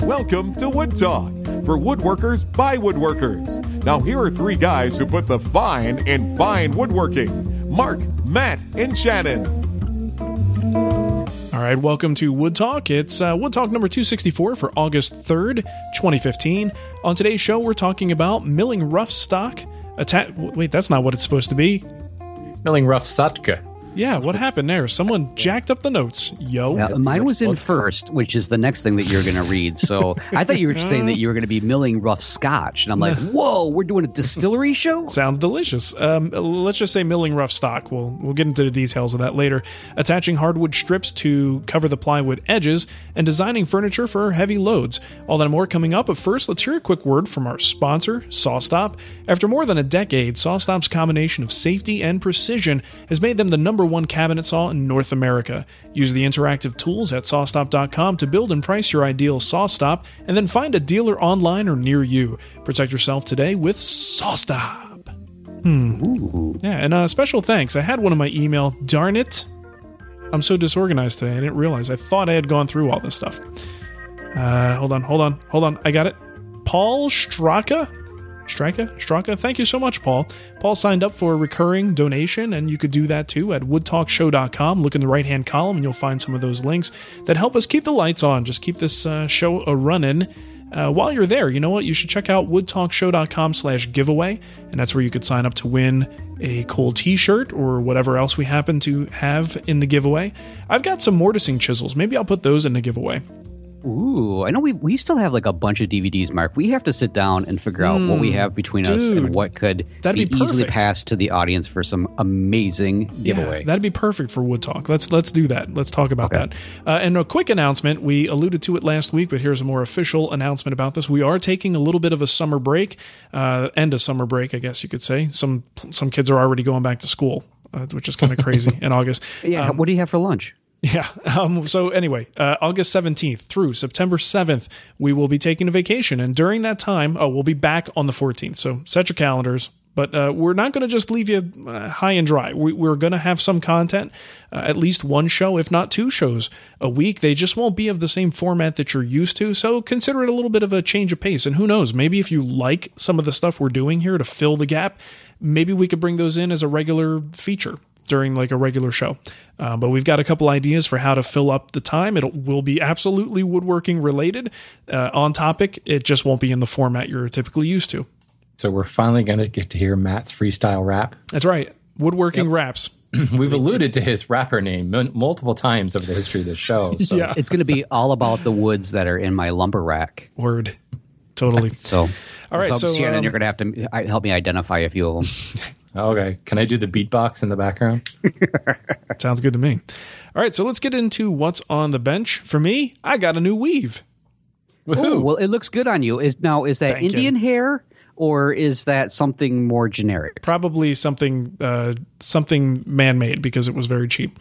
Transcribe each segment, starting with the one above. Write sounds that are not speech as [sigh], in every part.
Welcome to Wood Talk for woodworkers by woodworkers. Now, here are three guys who put the fine in fine woodworking Marc, Matt, and Shannon. All right, welcome to Wood Talk. It's uh, Wood Talk number 264 for August 3rd, 2015. On today's show, we're talking about milling rough stock. Atta- wait, that's not what it's supposed to be. Milling rough Satka. Yeah, what happened there? Someone jacked up the notes. Yo. Yeah, mine was in first, which is the next thing that you're going to read. So [laughs] I thought you were saying that you were going to be milling rough scotch, and I'm like, whoa, we're doing a distillery [laughs] show. Sounds delicious. Um, let's just say milling rough stock. We'll we'll get into the details of that later. Attaching hardwood strips to cover the plywood edges and designing furniture for heavy loads. All that and more coming up. But first, let's hear a quick word from our sponsor, SawStop. After more than a decade, SawStop's combination of safety and precision has made them the number one cabinet saw in North America. Use the interactive tools at sawstop.com to build and price your ideal SawStop, and then find a dealer online or near you. Protect yourself today with SawStop. Hmm. Yeah, and uh, special thanks. I had one in my email. Darn it. I'm so disorganized today. I didn't realize. I thought I had gone through all this stuff. Uh, hold on, hold on, hold on. I got it. Paul Straka? Straka? Straka? Thank you so much, Paul. Paul signed up for a recurring donation, and you could do that too at woodtalkshow.com. Look in the right hand column, and you'll find some of those links that help us keep the lights on. Just keep this uh, show a running. Uh, while you're there, you know what? You should check out woodtalkshow.com slash giveaway, and that's where you could sign up to win a cool t-shirt or whatever else we happen to have in the giveaway. I've got some mortising chisels. Maybe I'll put those in the giveaway. Ooh, I know we we still have like a bunch of DVDs, Marc. We have to sit down and figure out what we have between us and what could that'd be easily passed to the audience for some amazing giveaway. Yeah, that'd be perfect for Wood Talk. Let's let's do that. Let's talk about that. Uh, and a quick announcement. We alluded to it last week, but here's a more official announcement about this. We are taking a little bit of a summer break, uh, end of summer break, I guess you could say. Some some kids are already going back to school, uh, which is kind of crazy [laughs] in August. yeah, Um, what do you have for lunch? Yeah. [laughs] Um, so anyway, uh, August 17th through September 7th, we will be taking a vacation. And during that time, oh, we'll be back on the 14th. So set your calendars. But uh, we're not going to just leave you uh, high and dry. We, we're going to have some content, uh, at least one show, if not two shows a week. They just won't be of the same format that you're used to. So consider it a little bit of a change of pace. And who knows, maybe if you like some of the stuff we're doing here to fill the gap, maybe we could bring those in as a regular feature during like a regular show. Uh, but we've got a couple ideas for how to fill up the time. It will be absolutely woodworking related, uh, on topic. It just won't be in the format you're typically used to. So we're finally going to get to hear Matt's freestyle rap. That's right. Woodworking raps. [clears throat] We've alluded to his rapper name m- multiple times over the history of the show. So. [laughs] Yeah. It's going to be all about the woods that are in my lumber rack. Word. Totally. [laughs] So, All right, so, Shannon, um, you're going to have to help me identify a few of them. [laughs] Okay. Can I do the beatbox in the background? [laughs] Sounds good to me. All right, so let's get into what's on the bench. For me, I got a new weave. Oh, well, it looks good on you. Is now is that Thank you. Indian hair or is that something more generic? Probably something uh, something man made because it was very cheap.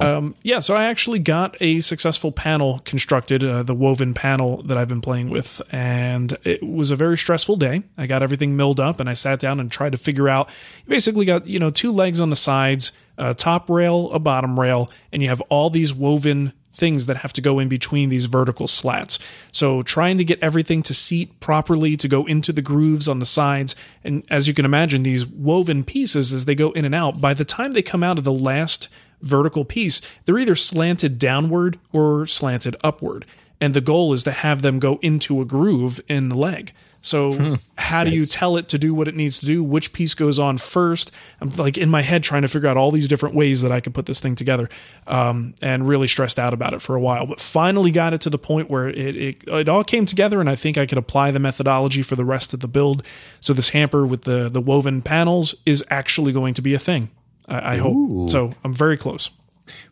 Um, yeah, so I actually got a successful panel constructed, uh, the woven panel that I've been playing with, and it was a very stressful day. I got everything milled up, and I sat down and tried to figure out. You basically got you know two legs on the sides, a top rail, a bottom rail, and you have all these woven things that have to go in between these vertical slats. So trying to get everything to seat properly to go into the grooves on the sides. And as you can imagine, these woven pieces, as they go in and out, by the time they come out of the last vertical piece, they're either slanted downward or slanted upward. And the goal is to have them go into a groove in the leg. So how do you tell it to do what it needs to do? Which piece goes on first? I'm like in my head trying to figure out all these different ways that I could put this thing together, um, and really stressed out about it for a while. But finally got it to the point where it, it it all came together, and I think I could apply the methodology for the rest of the build. So this hamper with the the woven panels is actually going to be a thing. I, I hope. So I'm very close.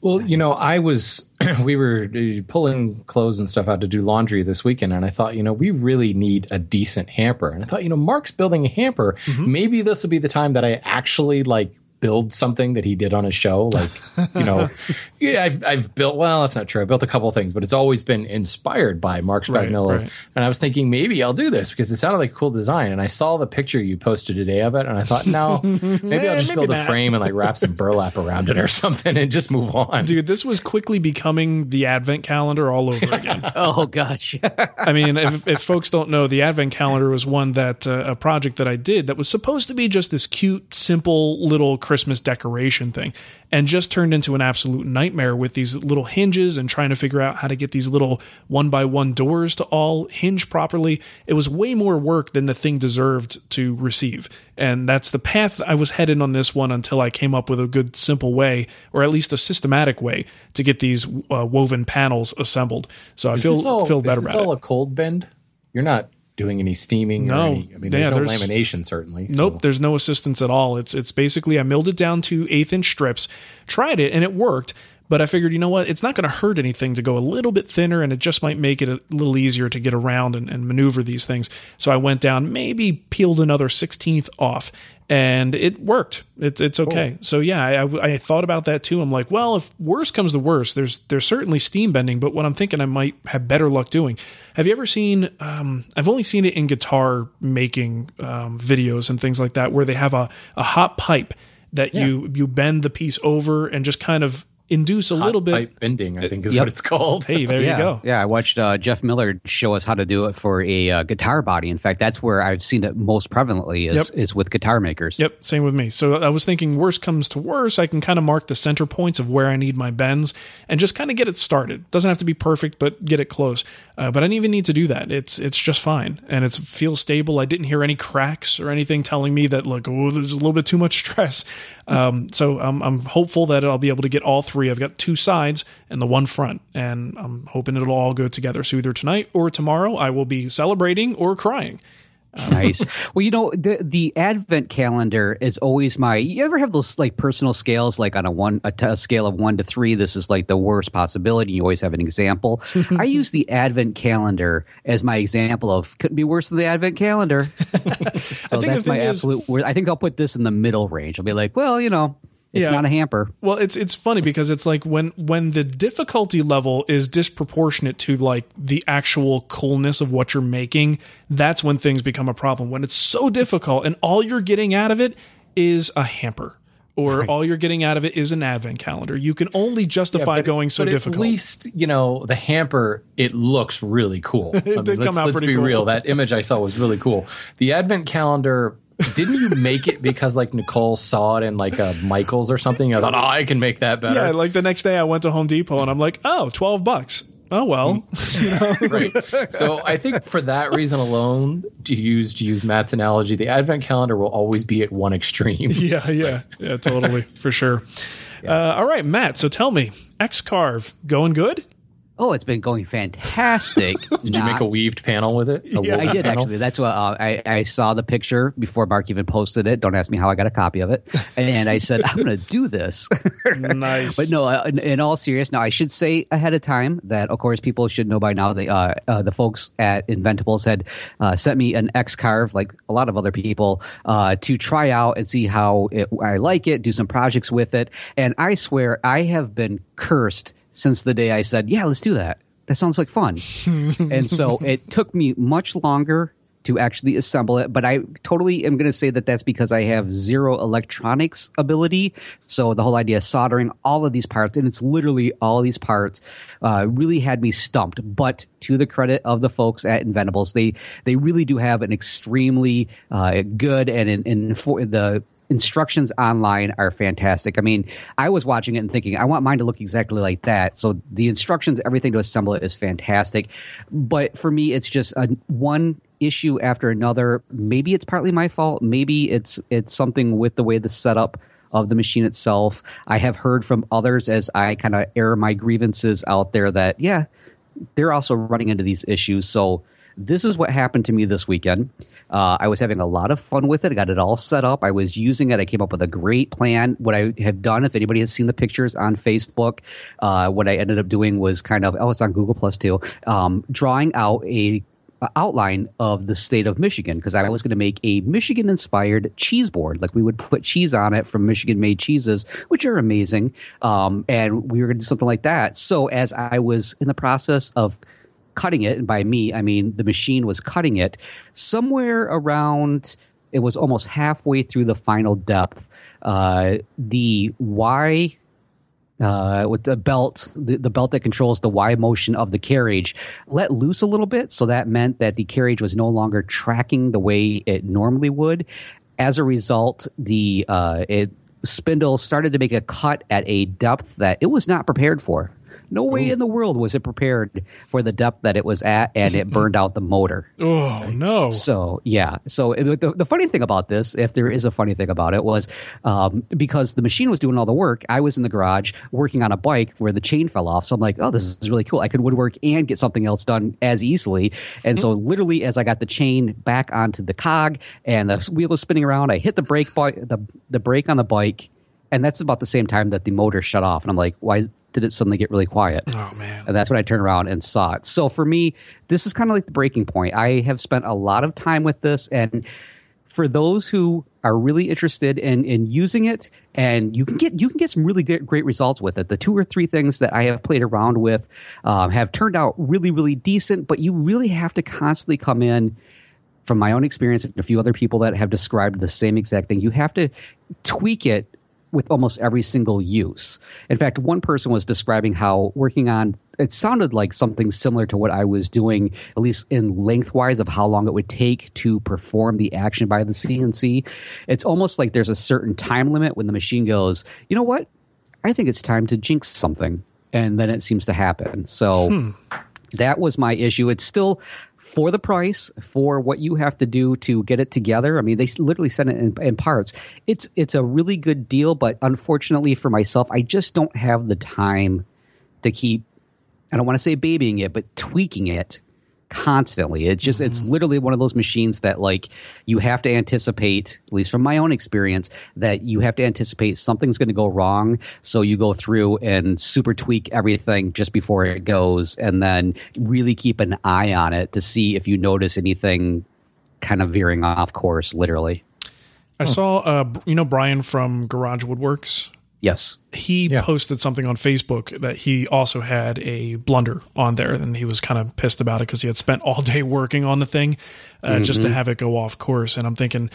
Well, you know, I was [clears throat] we were uh, pulling clothes and stuff out to do laundry this weekend, and I thought, you know, we really need a decent hamper. And I thought, you know, Marc's building a hamper. Maybe this will be the time that I actually like build something that he did on his show. Like, you know, [laughs] yeah, I've, I've built. Well, that's not true. I built a couple of things, but it's always been inspired by Marc Right, Spagnuolo's. right. And I was thinking maybe I'll do this because it sounded like a cool design. And I saw the picture you posted today of it, and I thought, no, [laughs] maybe I'll just maybe build a frame and like wrap some burlap around it or [laughs] something and just move on. Dude, this was quickly becoming the advent calendar all over again. [laughs] Oh gosh. I mean, if, if folks don't know, the advent calendar was one that uh, a project that I did that was supposed to be just this cute, simple little Christmas decoration thing, and just turned into an absolute nightmare with these little hinges and trying to figure out how to get these little one by one doors to all hinge properly. It was way more work than the thing deserved to receive, and that's the path I was headed on this one until I came up with a good, simple way, or at least a systematic way, to get these uh, woven panels assembled. So I Is feel all, feel is better this about it. all a cold bend? You're not doing any steaming No. or any, I mean, Yeah, there's no there's- lamination certainly. so- Nope, there's no assistance at all. It's it's basically I milled it down to eighth inch strips, tried it, and it worked. But I figured, you know what, it's not going to hurt anything to go a little bit thinner, and it just might make it a little easier to get around and, and maneuver these things. So I went down, maybe peeled another sixteenth off, and it worked. It, it's okay. So yeah, I, I, thought about that too. I'm like, well, if worse comes to worse, there's there's certainly steam bending, but what I'm thinking I might have better luck doing. Have you ever seen? Um, I've only seen it in guitar making um, videos and things like that, where they have a a hot pipe that you you bend the piece over and just kind of induce a Hot little bit. pipe bending, I think is Yep. what it's called. Hey, there yeah. you go. Yeah, I watched uh, Jeff Miller show us how to do it for a uh, guitar body. In fact, that's where I've seen it most prevalently is, Yep. is with guitar makers. Yep, same with me. So I was thinking, worst comes to worst, I can kind of mark the center points of where I need my bends and just kind of get it started. Doesn't have to be perfect, but get it close. Uh, but I didn't even need to do that. It's it's just fine and it feels stable. I didn't hear any cracks or anything telling me that like oh there's a little bit too much stress. Um, so I'm I'm hopeful that I'll be able to get all three. I've got two sides and the one front, and I'm hoping it'll all go together. So either tonight or tomorrow, I will be celebrating or crying. nice. [laughs] Well, you know, the the advent calendar is always my. You ever have those like personal scales, like on a one a, t- a scale of one to three? This is like the worst possibility. You always have an example. [laughs] I use the advent calendar as my example of couldn't be worse than the advent calendar. [laughs] so think that's my is- absolute. worst. I think I'll put this in the middle range. I'll be like, well, you know, it's Yeah. not a hamper. Well, it's it's funny because it's like when when the difficulty level is disproportionate to like the actual coolness of what you're making, that's when things become a problem. When it's so difficult and all you're getting out of it is a hamper. Or all you're getting out of it is an advent calendar. You can only justify but- going so but difficult. At least you know the hamper. It looks really cool. [laughs] it did let's, come out let's pretty be cool. real. That image I saw was really cool. The advent calendar. Didn't you make it because like Nicole saw it in like a Michaels or something? I thought, oh, I can make that better. yeah, like the next day I went to Home Depot and I'm like, oh, 12 bucks. Oh well. [laughs] [laughs] right. So I think for that reason alone, to use to use Matt's analogy, the advent calendar will always be at one extreme. [laughs] yeah, yeah, yeah, totally, for sure. Uh, all right, Matt. So tell me, X Carve going good? Oh, it's been going fantastic. [laughs] Did you make a weaved panel with it? Yeah. I did panel? actually. That's what uh, I, I saw the picture before Marc even posted it. Don't ask me how I got a copy of it. And I said, I'm going to do this. [laughs] Nice. But no, uh, in, in all seriousness, now I should say ahead of time that, of course, people should know by now. They, uh, uh, the folks at Inventables had uh, sent me an X Carve, like a lot of other people, uh, to try out and see how it, I like it, do some projects with it. And I swear, I have been cursed since the day I said, "Yeah, let's do that." That sounds like fun. [laughs] and so it took me much longer to actually assemble it. But I totally am going to say that that's because I have zero electronics ability. So the whole idea of soldering all of these parts, and it's literally all these parts, uh, really had me stumped. But to the credit of the folks at Inventables, they they really do have an extremely uh, good and in, in for the instructions online are fantastic. I mean, I was watching it and thinking, I want mine to look exactly like that. So the instructions, everything to assemble it is fantastic. But for me, it's just a, one issue after another. Maybe it's partly my fault. Maybe it's it's something with the way the setup of the machine itself. I have heard from others as I kind of air my grievances out there that yeah, they're also running into these issues. So this is what happened to me this weekend. Uh, I was having a lot of fun with it. I got it all set up. I was using it. I came up with a great plan. What I have done, if anybody has seen the pictures on Facebook, uh, what I ended up doing was kind of oh, it's on Google Plus too. Um, drawing out a outline of the state of Michigan because I was going to make a Michigan inspired cheese board. Like we would put cheese on it from Michigan made cheeses, which are amazing. Um, and we were going to do something like that. So as I was in the process of cutting it, and by me, I mean the machine was cutting it, somewhere around, it was almost halfway through the final depth. Uh, the Y uh, with the belt, the, the belt that controls the Y motion of the carriage, let loose a little bit. So that meant that the carriage was no longer tracking the way it normally would. As a result, the uh, it, spindle started to make a cut at a depth that it was not prepared for. No way in the world was it prepared for the depth that it was at, and it [laughs] burned out the motor. oh no. So yeah. So it, the, the funny thing about this, if there is a funny thing about it, was um, because the machine was doing all the work. I was in the garage working on a bike where the chain fell off. So I'm like, oh, this is really cool. I could woodwork and get something else done as easily. And so literally, as I got the chain back onto the cog and the wheel was spinning around, I hit the brake bi- the the brake on the bike, and that's about the same time that the motor shut off. And I'm like, why? Did it suddenly get really quiet? Oh man. And that's when I turned around and saw it. So for me, this is kind of like the breaking point. I have spent a lot of time with this, and for those who are really interested in in using it, and you can get you can get some really good, great results with it. The two or three things that I have played around with um, have turned out really really decent, but you really have to constantly come in. From my own experience and a few other people that have described the same exact thing, you have to tweak it with almost every single use. In fact, one person was describing how working on it sounded like something similar to what I was doing, at least in lengthwise of how long it would take to perform the action by the CNC. It's almost like there's a certain time limit when the machine goes, you know what? I think it's time to jinx something. And then it seems to happen. So hmm. that was my issue. It's still for the price for what you have to do to get it together. I mean, they literally send it in, in parts. It's it's a really good deal, but unfortunately for myself, I just don't have the time to keep. I don't want to say babying it, but tweaking it constantly. It's just it's literally one of those machines that like you have to anticipate, at least from my own experience, that you have to anticipate something's going to go wrong. So you go through and super tweak everything just before it goes, and then really keep an eye on it to see if you notice anything kind of veering off course. Literally, I saw uh you know Brian from Garage Woodworks. Yes. he posted something on Facebook that he also had a blunder on there, and he was kind of pissed about it because he had spent all day working on the thing uh, just to have it go off course. And I'm thinking,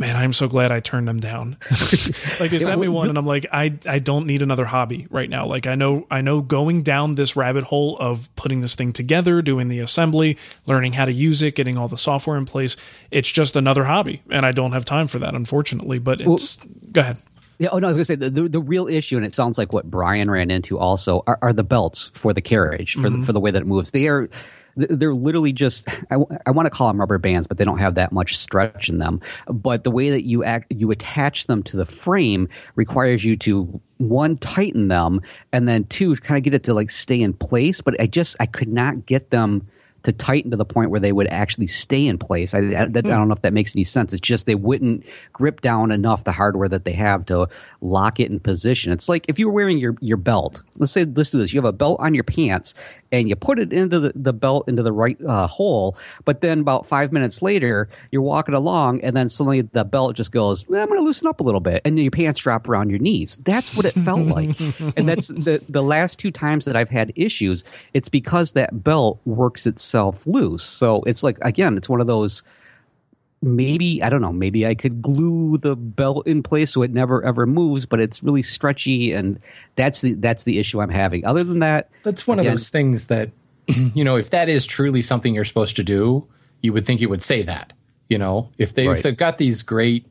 man, I'm so glad I turned them down. [laughs] like they sent me one, and I'm like, I I don't need another hobby right now. Like I know I know going down this rabbit hole of putting this thing together, doing the assembly, learning how to use it, getting all the software in place. It's just another hobby, and I don't have time for that, unfortunately. But it's go ahead. Yeah. Oh no, I was going to say the, the the real issue, and it sounds like what Brian ran into also are, are the belts for the carriage for the, mm-hmm. for the way that it moves. They are they're literally just I, I, want to call them rubber bands, but they don't have that much stretch in them. But the way that you act, you attach them to the frame requires you to one tighten them and then two kind of get it to like stay in place. But I just I could not get them to tighten to the point where they would actually stay in place. I, I, I, hmm. don't know if that makes any sense. It's just they wouldn't grip down enough the hardware that they have to lock it in position. It's like if you were wearing your, your belt. Let's say let's do this. You have a belt on your pants and you put it into the, the belt into the right uh, hole, but then about five minutes later you're walking along and then suddenly the belt just goes. Well, I'm going to loosen up a little bit, and then your pants drop around your knees. That's what it felt like, [laughs] and that's the the last two times that I've had issues. It's because that belt works itself itself loose. So it's like again, it's one of those maybe I don't know, maybe I could glue the belt in place so it never ever moves, but it's really stretchy and that's the that's the issue I'm having. Other than that, that's one again, of those things that [clears throat] you know, if that is truly something you're supposed to do, you would think it would say that. You know, if they right. if they've got these great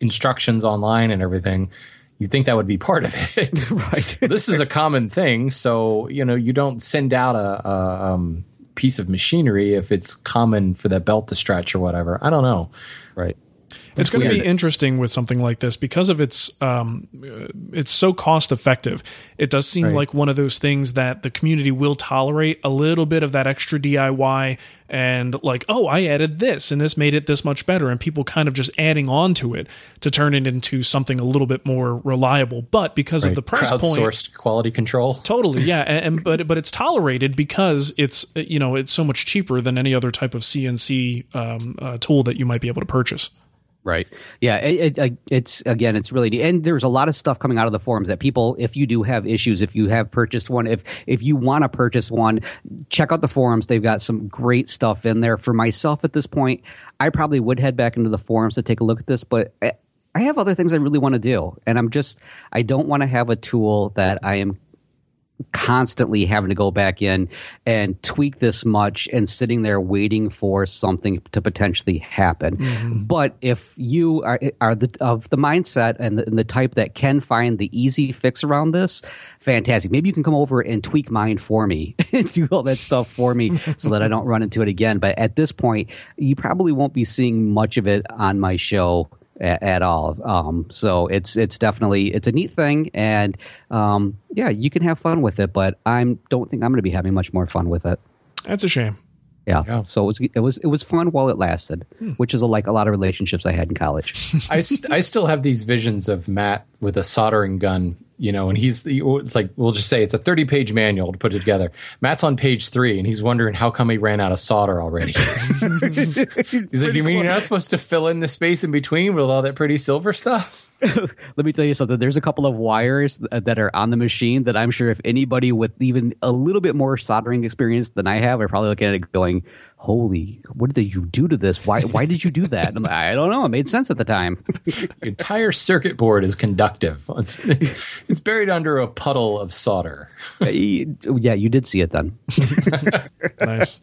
instructions online and everything, you'd think that would be part of it. [laughs] right. this is a common thing, so you know, you don't send out a, a um, piece of machinery if it's common for that belt to stretch or whatever. I don't know. Right. It's going to be interesting with something like this because of its um, it's so cost effective. It does seem right. like one of those things that the community will tolerate a little bit of that extra DIY and like, oh, I added this and this made it this much better, and people kind of just adding on to it to turn it into something a little bit more reliable. But because right. of the price point, sourced quality control, totally, yeah, [laughs] and, and but but it's tolerated because it's you know it's so much cheaper than any other type of CNC um, uh, tool that you might be able to purchase. Right. Yeah. It, it, it's again, it's really and there's a lot of stuff coming out of the forums that people, if you do have issues, if you have purchased one, if if you want to purchase one, check out the forums. They've got some great stuff in there. For myself, at this point, I probably would head back into the forums to take a look at this, but. Eh, I have other things I really want to do, and I'm just I don't want to have a tool that I am constantly having to go back in and tweak this much and sitting there waiting for something to potentially happen. Mm-hmm. But if you are, are the, of the mindset and the, and the, type that can find the easy fix around this, fantastic. Maybe you can come over and tweak mine for me, [laughs] do all that stuff for me so that I don't run into it again. But at this point, you probably won't be seeing much of it on my show at, at all. Um, so it's it's definitely it's a neat thing, and um, yeah, you can have fun with it. But I don't think I'm going to be having much more fun with it. That's a shame. Yeah. yeah. So it was it was it was fun while it lasted, hmm. which is a, like a lot of relationships I had in college. [laughs] I st- I still have these visions of Matt with a soldering gun you know, and he's it's like we'll just say it's a 30 page manual to put it together. Matt's on page three, and he's wondering how come he ran out of solder already. [laughs] he's like, "You mean you're not supposed to fill in the space in between with all that pretty silver stuff?" [laughs] Let me tell you something. There's a couple of wires uh, that are on the machine that I'm sure if anybody with even a little bit more soldering experience than I have are probably looking at it going, holy, what did you do to this? Why, why did you do that? I'm Like, i don't know. It made sense at the time. [laughs] the entire circuit board is conductive. It's, it's, it's buried under a puddle of solder. Uh, yeah, you did see it then. [laughs] nice.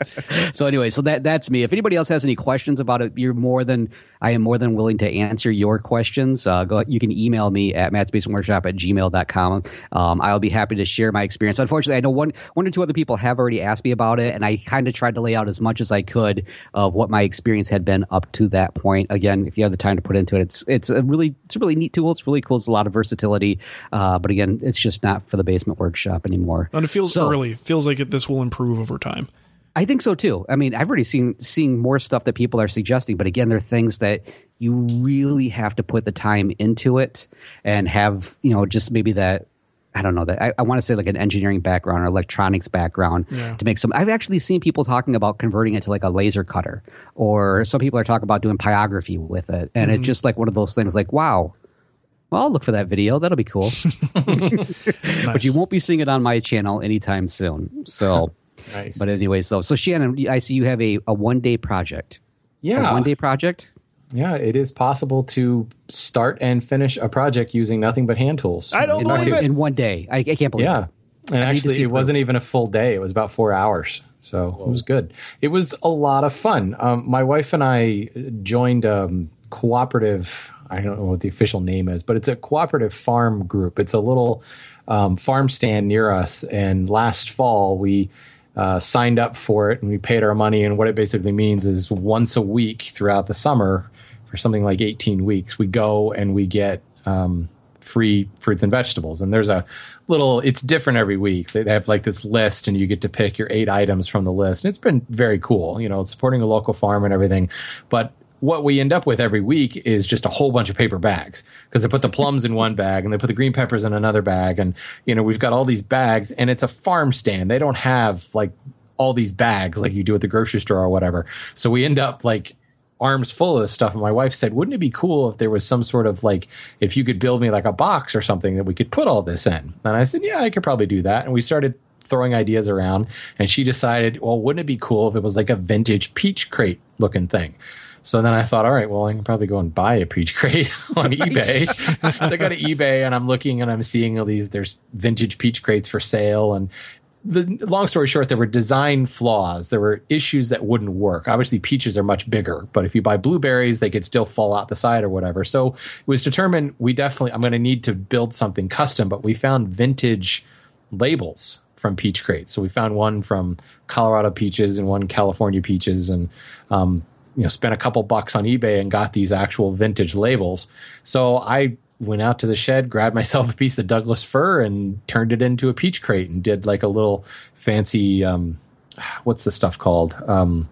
So anyway, so that that's me. If anybody else has any questions about it, you're more than I am more than willing to answer your questions. Uh, go, you can email me at mattsbasementworkshop at gmail.com. Um, I'll be happy to share my experience. Unfortunately, I know one one or two other people have already asked me about it, and I kind of tried to lay out as much as I could of what my experience had been up to that point. Again, if you have the time to put into it, it's it's a really it's a really neat tool. It's really cool. It's a lot of versatility, uh, but again, it's just not for the basement workshop anymore. And it feels so, early. It feels like it, this will improve over time. I think so too. I mean, I've already seen seeing more stuff that people are suggesting, but again, there are things that you really have to put the time into it and have you know just maybe that I don't know that I, I want to say like an engineering background or electronics background yeah. to make some. I've actually seen people talking about converting it to like a laser cutter, or some people are talking about doing pyrography with it, and mm-hmm. it's just like one of those things. Like, wow, well, I'll look for that video. That'll be cool. [laughs] [laughs] nice. But you won't be seeing it on my channel anytime soon. So, nice. but anyways, so so Shannon, I see you have a, a one day project. Yeah, one day project. Yeah, it is possible to start and finish a project using nothing but hand tools. I don't in, believe it. In one day. I, I can't believe yeah. it. Yeah. And actually, it wasn't even a full day. It was about four hours. So Whoa. it was good. It was a lot of fun. Um, my wife and I joined a um, cooperative, I don't know what the official name is, but it's a cooperative farm group. It's a little um, farm stand near us. And last fall, we uh, signed up for it and we paid our money. And what it basically means is once a week throughout the summer, for something like 18 weeks, we go and we get um, free fruits and vegetables. And there's a little, it's different every week. They have like this list and you get to pick your eight items from the list. And it's been very cool, you know, supporting a local farm and everything. But what we end up with every week is just a whole bunch of paper bags because they put the plums in one bag and they put the green peppers in another bag. And, you know, we've got all these bags and it's a farm stand. They don't have like all these bags like you do at the grocery store or whatever. So we end up like arms full of this stuff. And my wife said, wouldn't it be cool if there was some sort of like, if you could build me like a box or something that we could put all this in? And I said, yeah, I could probably do that. And we started throwing ideas around. And she decided, well, wouldn't it be cool if it was like a vintage peach crate looking thing? So then I thought, all right, well, I can probably go and buy a peach crate [laughs] on eBay. so I go to eBay and I'm looking and I'm seeing all these, there's vintage peach crates for sale. And the long story short, there were design flaws. There were issues that wouldn't work. Obviously, peaches are much bigger, but if you buy blueberries, they could still fall out the side or whatever. So it was determined we definitely, I'm going to need to build something custom, but we found vintage labels from peach crates. So we found one from Colorado peaches and one California peaches. And, um, you know, spent a couple bucks on eBay and got these actual vintage labels. So I went out to the shed, grabbed [laughs] myself a piece of Douglas fir, and turned it into a peach crate, and did like a little fancy, um, [sighs] what's the stuff called, um,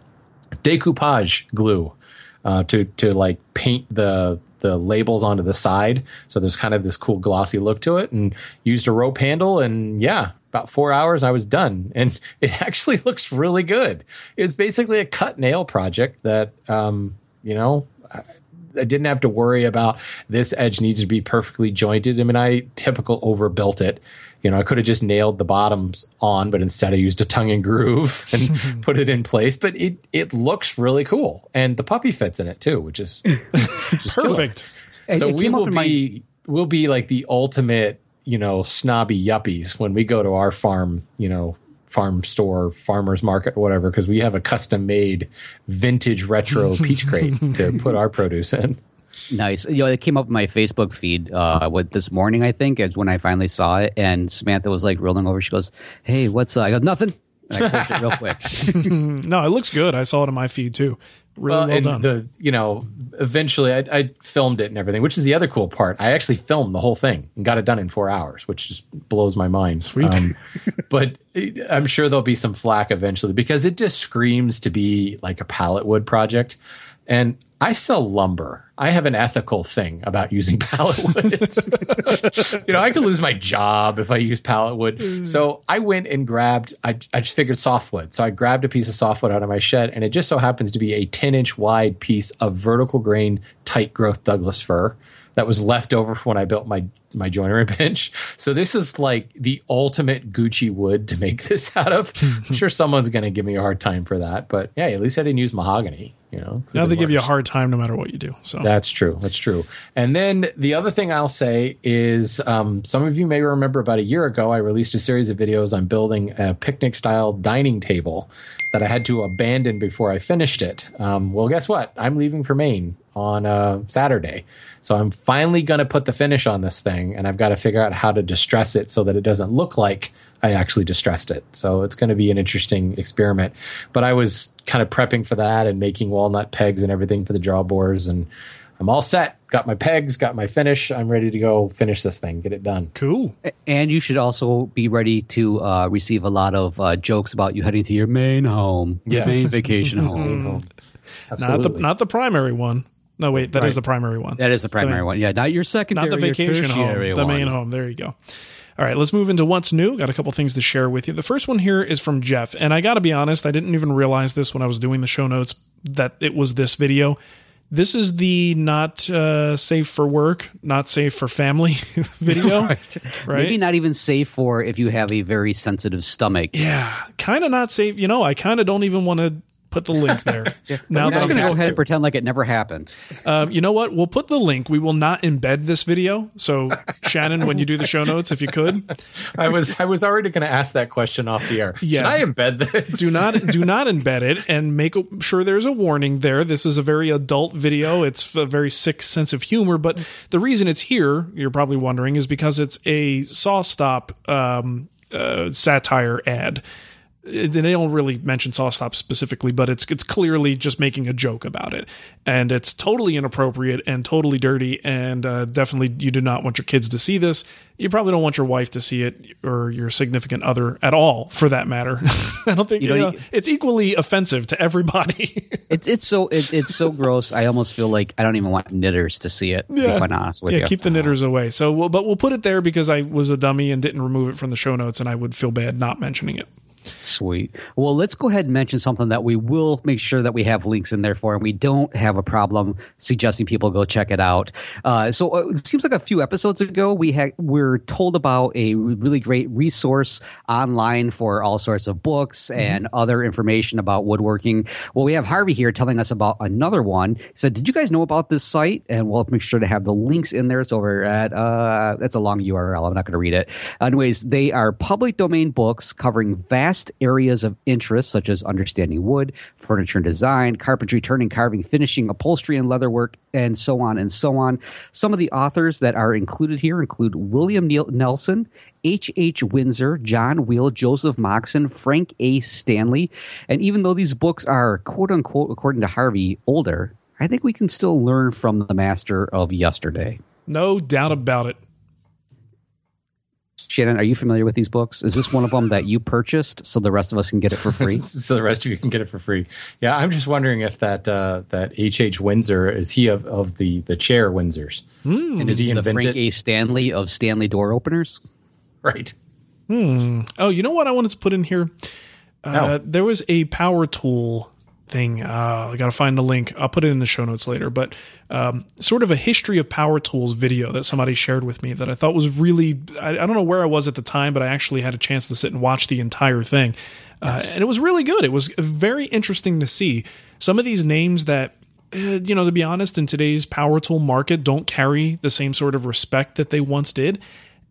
decoupage glue uh, to to like paint the the labels onto the side. So there's kind of this cool glossy look to it, and used a rope handle, and yeah. About four hours, I was done, [laughs] and it actually looks really good. it was basically a cut nail project that, um, you know, I didn't have to worry about this edge needs to be perfectly jointed. I mean, I typical overbuilt it. You know, I could have just nailed the bottoms on, but instead I used a tongue and groove [laughs] and [laughs] put it in place. But it it looks really cool, and the puppy fits in it too, which is, which is perfect. So we will be my- we'll be like the ultimate, you know, snobby yuppies when we go to our farm, you know, farm store, farmers market, whatever, because we have a custom made vintage retro [laughs] peach crate to put our produce in. Nice. You know, it came up in my Facebook feed uh, what this morning, I think, is when I finally saw it. And Samantha was like rolling over. She goes, Hey, what's uh, I go, nothing. And I posted it real quick. [laughs] no, it looks good. I saw it in my feed too. Really well, well done. The, you know, eventually I, I, filmed it and everything, which is the other cool part. I actually filmed the whole thing and got it done in four hours, which just blows my mind. Sweet. Um, [laughs] but I'm sure there'll be some flack eventually because it just screams to be like a pallet wood project. And I sell lumber. I have an ethical thing about using [laughs] pallet wood. [laughs] you know, I could lose my job if I use pallet wood. Mm. So I went and grabbed, I, I just figured softwood. So I grabbed a piece of softwood out of my shed, and it just so happens to be a 10 inch wide piece of vertical grain, tight growth Douglas fir that was left over from when I built my my joinery [laughs] bench. So this is like the ultimate Gucci wood to make [laughs] this out of. I'm sure someone's going to give me a hard time for that, but yeah, at least I didn't use mahogany. You know, now they give you a hard time no matter what you do. So that's true. That's true. And then the other thing I'll say is, um, some of you may remember about a year ago, I released a series of videos on building a picnic style dining table that I had to abandon before I finished it. Um, well, guess what? I'm leaving for Maine on uh, Saturday. So I'm finally going to put the finish on this thing, and I've got to figure out how to distress it so that it doesn't look like I actually distressed it. So it's going to be an interesting experiment. But I was kind of prepping for that and making walnut pegs and everything for the draw bores, and I'm all set. Got my pegs, got my finish. I'm ready to go finish this thing, get it done. Cool. And you should also be ready to uh, receive a lot of uh, jokes about you heading to your main home, yes. main vacation [laughs] home. Not the not the primary one. No, wait, that right. is the primary one. That is the primary the, one. Yeah, not your secondary. Not the vacation home. The one. main home. There you go. All right, let's move into what's new. Got a couple things to share with you. The first one here is from Jeff, and I got to be honest, I didn't even realize this when I was doing the show notes that it was this video. This is the not uh, safe for work, not safe for family [laughs] video, [laughs] right. right? Maybe not even safe for if you have a very sensitive stomach. Yeah, kind of not safe. You know, I kind of don't even want to put the link there. [laughs] yeah. Now I'm just going to go ahead and pretend like it never happened. Um, you know what? We'll put the link. We will not embed this video. So Shannon, when you do the show notes, if you could, I was I was already going to ask that question off the air. Yeah. Should I embed this? do not do not embed it, and make sure there's a warning there. This is a very adult video. It's a very sick sense of humor, but the reason it's here, you're probably wondering, is because it's a SawStop um, uh, satire ad it- they don't really mention saw stop specifically, but it's it's clearly just making a joke about it, and it's totally inappropriate and totally dirty, and uh, definitely you do not want your kids to see this. You probably don't want your wife to see it or your significant other at all, for that matter. [laughs] I don't think You you know, know, it's equally offensive to everybody. [laughs] It's it's so it, it's so gross. I almost feel like I don't even want knitters to see it. To be quite honest with yeah, you. keep the knitters away. So, we'll, but we'll put it there because I was a dummy and didn't remove it from the show notes, and I would feel bad not mentioning it. Sweet. Well, let's go ahead and mention something that we will make sure that we have links in there for, and we don't have a problem suggesting people go check it out. Uh, so uh, it seems like a few episodes ago we had we're told about a really great resource online for all sorts of books and other information about woodworking. Well, we have Harvey here telling us about another one. He said, "Did you guys know about this site?" And we'll make sure to have the links in there. It's over at uh, that's a long URL. I'm not going to read it. Anyways, they are public domain books covering vast areas of interest such as understanding wood, furniture and design, carpentry, turning, carving, finishing, upholstery and leatherwork, and so on and so on. Some of the authors that are included here include William Neil Nelson, H. H. Windsor, John Wheel, Joseph Moxon, Frank A. Stanley. And even though these books are quote unquote, according to Harvey, older, I think we can still learn from the master of yesterday. No doubt about it. Shannon, are you familiar with these books? Is this one of them that you purchased so the rest of us can get it for free? [laughs] so the rest of you can get it for free. Yeah, I'm just wondering if that uh, that H. H. Windsor is he of, of the the chair Windsors? And Did he is the invent Frank it? A. Stanley of Stanley Door Openers. Right. Hmm. Oh, you know what I wanted to put in here? Uh, There was a power tool thing. Uh, I got to find the link. I'll put it in the show notes later. But um, sort of a history of power tools video that somebody shared with me that I thought was really. I, I don't know where I was at the time, but I actually had a chance to sit and watch the entire thing. Uh, and it was really good. It was very interesting to see some of these names that uh, you know, to be honest, in today's power tool market, don't carry the same sort of respect that they once did.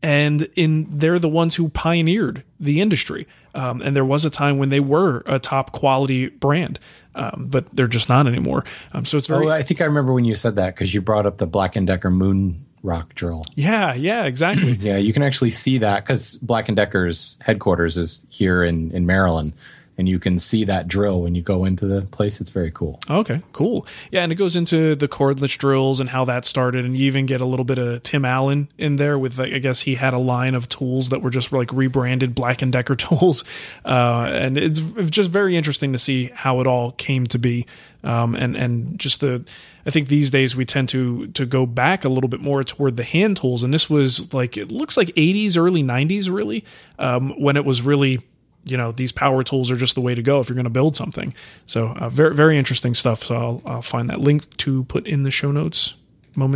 And in they're the ones who pioneered the industry. Um, and there was a time when they were a top quality brand, um, but they're just not anymore. Um, so it's very Oh, I think I remember when you said that because you brought up the Black and Decker Moon Rock drill. yeah, yeah, exactly. [clears throat] Yeah, you can actually see that because Black and Decker's headquarters is here in in Maryland, and you can see that drill when you go into the place. It's very cool. Okay, cool. Yeah, and it goes into the cordless drills and how that started, and you even get a little bit of Tim Allen in there with, like, I guess he had a line of tools that were just like rebranded Black and Decker [laughs] tools, uh, and it's just very interesting to see how it all came to be, um, and and just the. I think these days we tend to to go back a little bit more toward the hand tools, and this was like it looks like 80s, early 90s, really, um, when it was really you know these power tools are just the way to go if you're going to build something. So uh, very very interesting stuff. So I'll, I'll find that link to put in the show notes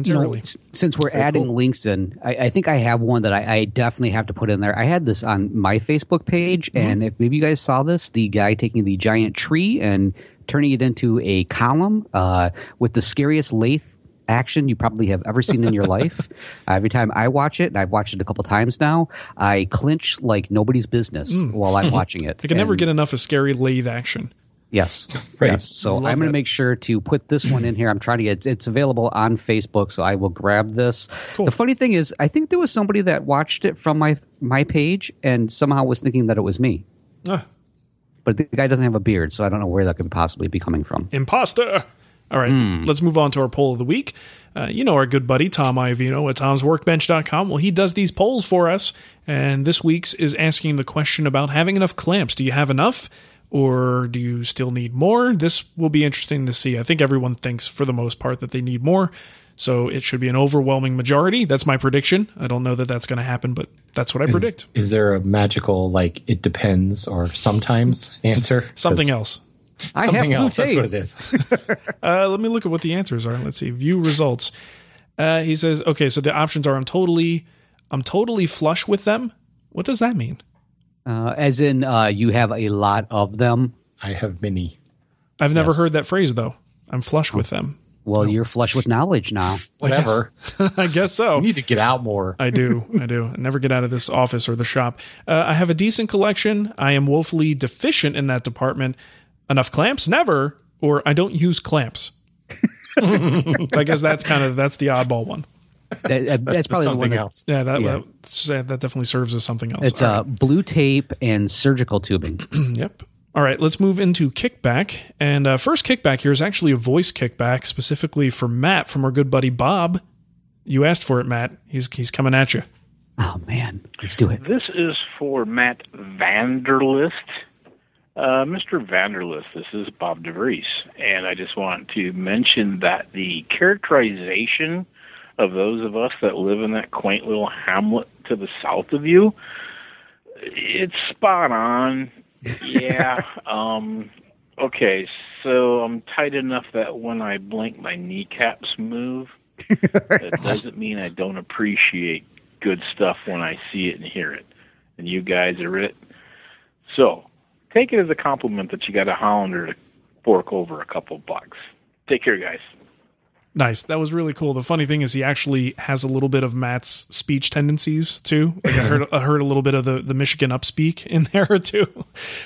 You know, since we're adding links in, I, I think I have one that I, I definitely have to put in there. I had this on my Facebook page, and if maybe you guys saw this, the guy taking the giant tree and turning it into a column uh, with the scariest lathe action you probably have ever seen in your [laughs] life. Uh, every time I watch it, and I've watched it a couple times now, I clinch like nobody's business while I'm [laughs] watching it. I can never get enough of scary lathe action. Yes. [laughs] Right. Yes. So Love I'm going to make sure to put this one in here. I'm trying to get it's available on Facebook, so I will grab this. Cool. The funny thing is, I think there was somebody that watched it from my my page and somehow was thinking that it was me. Ah, But the guy doesn't have a beard, so I don't know where that could possibly be coming from. imposter. All right, let's move on to our poll of the week. Uh, you know our good buddy Tom Iovino at tomsworkbench.com. Well, he does these polls for us, and this week's is asking the question about having enough clamps. Do you have enough, or do you still need more? This will be interesting to see. I think everyone thinks, for the most part, that they need more, so it should be an overwhelming majority. That's my prediction. I don't know that that's going to happen, but that's what I Is, predict. is there a magical like it depends or sometimes answer? Something else. I have Something blue else. That's what it is. [laughs] Uh, let me look at what the answers are. Let's see. View results. Uh, he says, okay, so the options are I'm totally, I'm totally flush with them. What does that mean? Uh, as in, uh, you have a lot of them. I have many. I've never heard that phrase though. I'm flush with them. Well, you're flush with knowledge now. Whatever. [laughs] I guess so. You need to get out more. I do. I do. I never get out of this office or the shop. Uh, I have a decent collection. I am woefully deficient in that department. Enough clamps? Never. Or I don't use clamps. [laughs] I guess that's kind of that's the oddball one. That- that- that's, probably something that- else. Yeah, that Yeah. that's- that definitely serves as something else. It's uh, right. blue tape and surgical tubing. [clears throat] Yep. All right, let's move into kickback. And uh, first kickback here is actually a voice kickback specifically for Matt from our good buddy Bob. You asked for it, Matt. He's he's coming at you. Oh man, let's do it. This is for Matt Vanderlist. Uh, Mr. Vanderlist, this is Bob DeVries, and I just want to mention that the characterization of those of us that live in that quaint little hamlet to the south of you, it's spot on. Yeah. [laughs] um, okay, so I'm tight enough that when I blink, my kneecaps move. that [laughs] doesn't mean I don't appreciate good stuff when I see it and hear it. And you guys are it. So take it as a compliment that you got a Hollander to fork over a couple bucks. Take care, guys. Nice. That was really cool. The funny thing is, he actually has a little bit of Matt's speech tendencies too. Like I heard, I heard a little bit of the, the Michigan upspeak in [laughs] there too.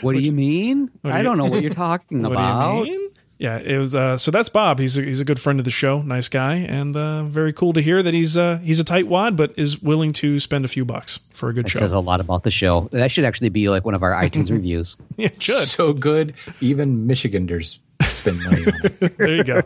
What do you mean? What do I you- don't know what [laughs] you're talking What about. do you mean? Yeah, it was. Uh, so that's Bob. He's a, he's a good friend of the show. Nice guy, and uh, very cool to hear that he's uh, he's a tight wad, but is willing to spend a few bucks for a good That show. says a lot about the show. That should actually be like one of our [laughs] iTunes reviews. yeah, it should. So good, even Michiganders spend money on it. [laughs] there you go.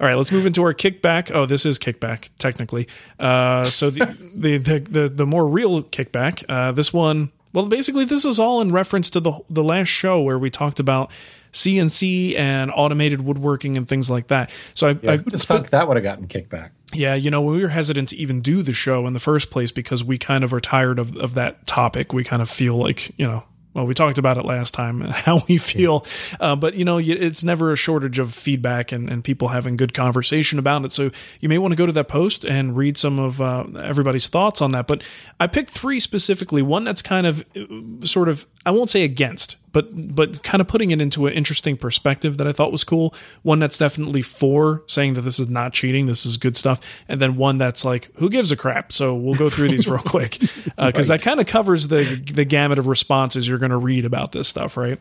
All right, let's move into our kickback. Oh, this is kickback technically. Uh, so the, the the the the more real kickback. Uh, this one, well, basically, this is all in reference to the the last show where we talked about CNC and automated woodworking and things like that. So I, I Who'd have thunk that would have gotten kickback? yeah, you know, we were hesitant to even do the show in the first place because we kind of are tired of, of that topic. We kind of feel like, you know, well, we talked about it last time, [laughs] how we feel. Uh, but, you know, it's never a shortage of feedback and, and people having good conversation about it. So you may want to go to that post and read some of uh, everybody's thoughts on that. But I picked three specifically. One that's kind of uh, sort of, I won't say against, but but kind of putting it into an interesting perspective that I thought was cool. One that's definitely for saying that this is not cheating, this is good stuff, and then one that's like, who gives a crap? So we'll go through these real [laughs] quick uh, because that kind of covers the the gamut of responses you're going to read about this stuff, right?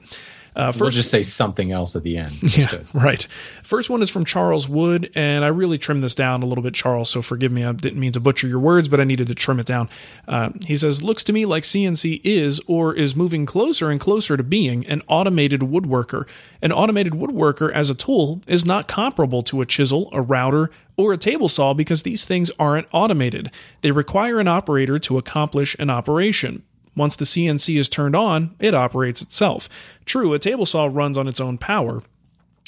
Uh, we'll just say something else at the end. yeah, right. First one is from Charles Wood, and I really trimmed this down a little bit, Charles. So forgive me, I didn't mean to butcher your words, but I needed to trim it down. Uh, he says, "Looks to me like CNC is or is moving closer and closer to being an automated woodworker. An automated woodworker as a tool is not comparable to a chisel, a router." Or a table saw because these things aren't automated. They require an operator to accomplish an operation. Once the CNC is turned on, it operates itself. True, a table saw runs on its own power,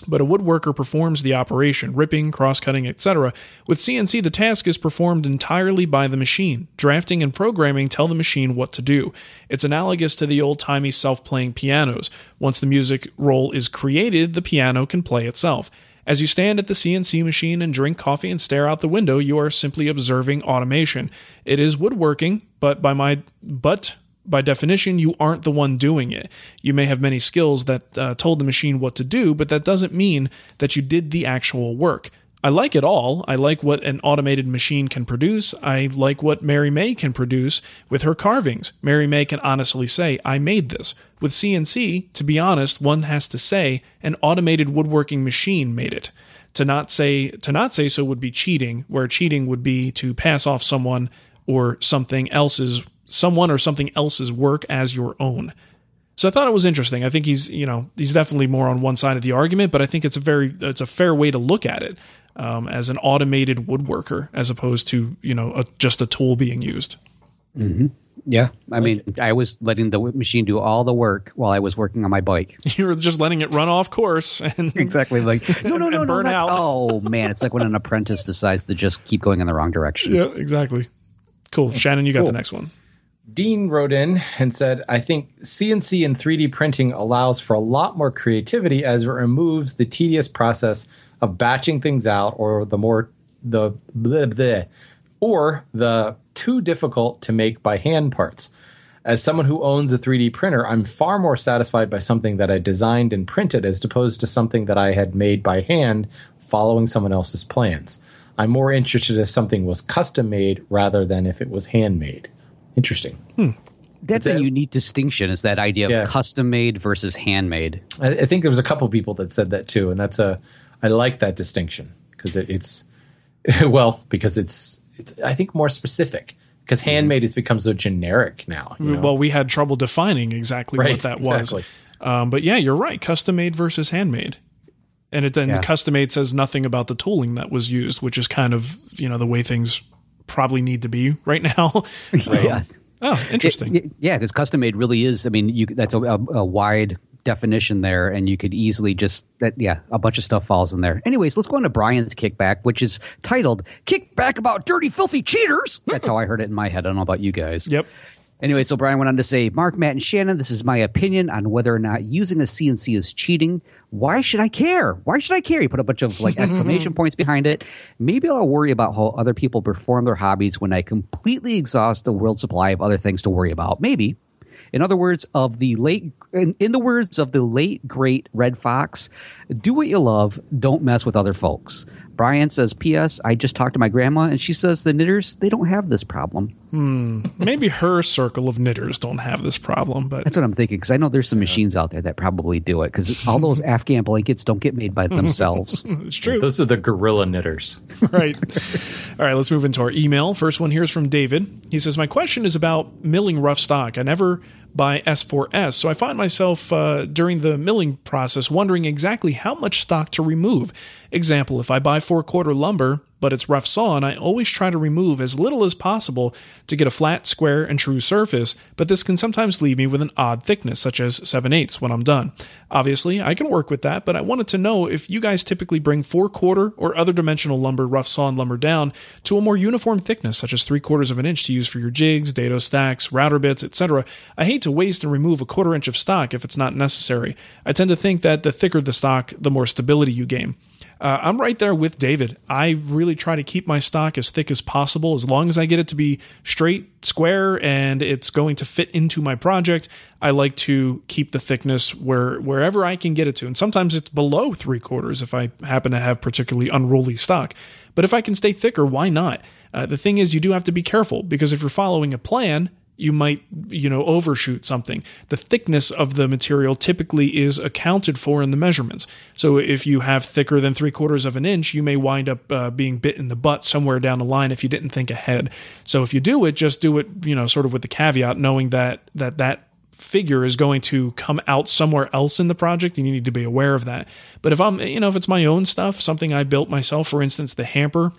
but a woodworker performs the operation, ripping, cross cutting, etc. With CNC, the task is performed entirely by the machine. Drafting and programming tell the machine what to do. It's analogous to the old timey self playing pianos. Once the music roll is created, the piano can play itself. As you stand at the CNC machine and drink coffee and stare out the window, you are simply observing automation. It is woodworking, but by my but by definition, you aren't the one doing it. You may have many skills that uh, told the machine what to do, but that doesn't mean that you did the actual work. I like it all. I like what an automated machine can produce. I like what Mary May can produce with her carvings. Mary May can honestly say, I made this. With CNC, to be honest, one has to say an automated woodworking machine made it. To not say to not say so would be cheating, where cheating would be to pass off someone or something else's someone or something else's work as your own. So I thought it was interesting. I think he's, you know, he's definitely more on one side of the argument, but I think it's a very, it's a fair way to look at it um, as an automated woodworker as opposed to, you know, a, just a tool being used. Mm-hmm. Yeah, I mean, I was letting the machine do all the work while I was working on my bike. [laughs] You were just letting it run off course and [laughs] exactly like [laughs] no, no, no, no, burn not- out. Oh man, it's like when an apprentice decides to just keep going in the wrong direction. Yeah, exactly. Cool, Shannon, you got Cool. the next one. Dean wrote in and said, I think CNC and 3D printing allows for a lot more creativity as it removes the tedious process of batching things out or the more the or the too difficult to make by hand parts. As someone who owns a 3D printer, I'm far more satisfied by something that I designed and printed as opposed to something that I had made by hand following someone else's plans. I'm more interested if something was custom made rather than if it was handmade. Interesting. Hmm. That's a unique distinction. Is that idea of Yeah. custom made versus handmade? I, I think there was a couple people that said that too, and that's a I like that distinction because it, it's [laughs] well because it's it's I think more specific because mm-hmm. handmade has become so generic now. you mm, know? Well, we had trouble defining exactly what that exactly. was. Um, but yeah, you're right. Custom made versus handmade. And it then Yeah. custom made says nothing about the tooling that was used, which is kind of, you know, the way things probably need to be right now. [laughs] Um, yeah. oh, interesting. It- yeah, because custom made really is. I mean, you that's a, a, a wide definition there, and you could easily just that. Yeah, a bunch of stuff falls in there. Anyways, let's go on to Brian's kickback, which is titled "Kickback About Dirty, Filthy Cheaters." That's how I heard it in my head. I don't know about you guys. Yep. Anyway, so Brian went on to say, Marc, Matt, and Shannon, this is my opinion on whether or not using a CNC is cheating. Why should I care? Why should I care? He put a bunch of like [laughs] exclamation points behind it. Maybe I'll worry about how other people perform their hobbies when I completely exhaust the world supply of other things to worry about. Maybe. In other words, of the late, in, in the words of the late great Redd Foxx, do what you love, don't mess with other folks. Brian says, P.S. I just talked to my grandma, and she says the knitters they don't have this problem. Maybe her circle of knitters don't have this problem, but That's what I'm thinking because I know there's some machines out there that probably do it because all those [laughs] Afghan blankets don't get made by themselves. [laughs] it's true. Those are the gorilla knitters. [laughs] right. All right, let's move into our email. First one here is from David. He says, My question is about milling rough stock. I never buy S4S, so I find myself uh, during the milling process wondering exactly how much stock to remove. Example, if I buy four quarter lumber, but it's rough sawn, I always try to remove as little as possible to get a flat, square, and true surface, but this can sometimes leave me with an odd thickness, such as 7 eighths when I'm done. Obviously, I can work with that, but I wanted to know if you guys typically bring 4 quarter or other dimensional lumber, rough sawn lumber down to a more uniform thickness, such as 3 quarters of an inch to use for your jigs, dado stacks, router bits, etc. I hate to waste and remove a quarter inch of stock if it's not necessary. I tend to think that the thicker the stock, the more stability you gain. Uh, I'm right there with David. I really try to keep my stock as thick as possible. As long as I get it to be straight, square, and it's going to fit into my project, I like to keep the thickness where wherever I can get it to. And sometimes it's below three quarters if I happen to have particularly unruly stock. But if I can stay thicker, why not? Uh, the thing is, you do have to be careful because if you're following a plan, you might you know overshoot something. The thickness of the material typically is accounted for in the measurements. So if you have thicker than three quarters of an inch you may wind up uh, being bit in the butt somewhere down the line if you didn't think ahead. So if you do it just do it you know sort of with the caveat knowing that that that figure is going to come out somewhere else in the project and you need to be aware of that. But if i'm you know if it's my own stuff something i built myself for instance the hamper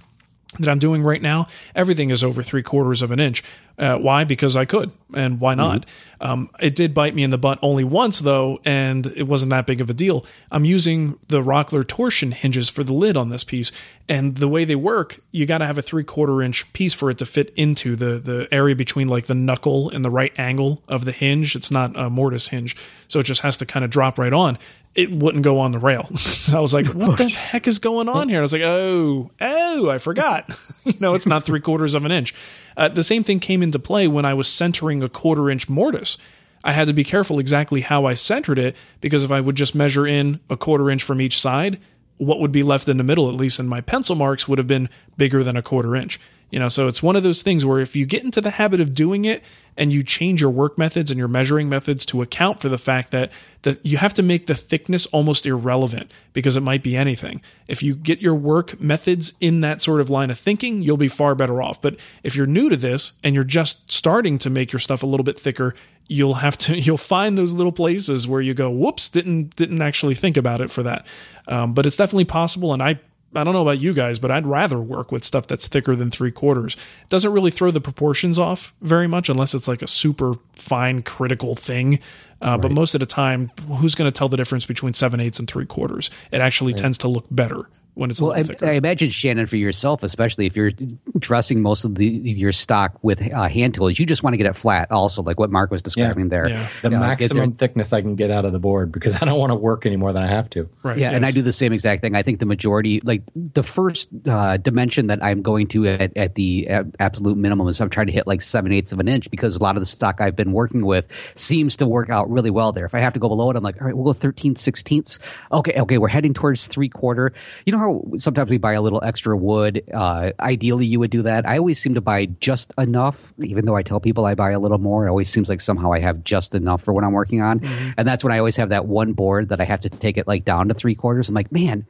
that I'm doing right now, everything is over three quarters of an inch. Uh, why? Because I could, and why not? Um, it did bite me in the butt only once, though, and it wasn't that big of a deal. I'm using the Rockler torsion hinges for the lid on this piece, and the way they work, you got to have a three quarter inch piece for it to fit into the the area between like the knuckle and the right angle of the hinge. It's not a mortise hinge, so it just has to kind of drop right on it wouldn't go on the rail. so [laughs] I was like, what the [laughs] heck is going on here? I was like, oh, oh, I forgot. [laughs] you know, it's not three quarters of an inch. Uh, the same thing came into play when I was centering a quarter inch mortise. I had to be careful exactly how I centered it because if I would just measure in a quarter inch from each side, what would be left in the middle, at least in my pencil marks, would have been bigger than a quarter inch. You know, so it's one of those things where if you get into the habit of doing it and you change your work methods and your measuring methods to account for the fact that that you have to make the thickness almost irrelevant because it might be anything. If you get your work methods in that sort of line of thinking, you'll be far better off. But if you're new to this and you're just starting to make your stuff a little bit thicker, you'll have to [laughs] you'll find those little places where you go, "Whoops, didn't didn't actually think about it for that." Um, but it's definitely possible, and I I don't know about you guys, but I'd rather work with stuff that's thicker than three quarters. It doesn't really throw the proportions off very much unless it's like a super fine critical thing. Uh, But most of the time, who's going to tell the difference between seven eighths and three quarters? It actually tends to look better when it's a Well, I, thicker. I imagine Shannon for yourself, especially if you're dressing most of the your stock with uh, hand tools, you just want to get it flat. Also, like what Marc was describing there. Yeah. The Yeah, get maximum there- thickness I can get out of the board because [laughs] I don't want to work any more than I have to. right. Yeah, and I do the same exact thing. I think the majority, like the first uh, dimension that I'm going to at, at the a- absolute minimum is I'm trying to hit like seven eighths of an inch because a lot of the stock I've been working with seems to work out really well there. If I have to go below it, I'm like, all right, we'll go 13 sixteenths. Okay, okay, we're heading towards three quarter. You know how sometimes we buy a little extra wood? Uh, ideally, you would do that. I always seem to buy just enough, even though I tell people I buy a little more. It always seems like somehow I have just enough for what I'm working on. And that's when I always have that one board that I have to take it like down to three quarters. I'm like, man,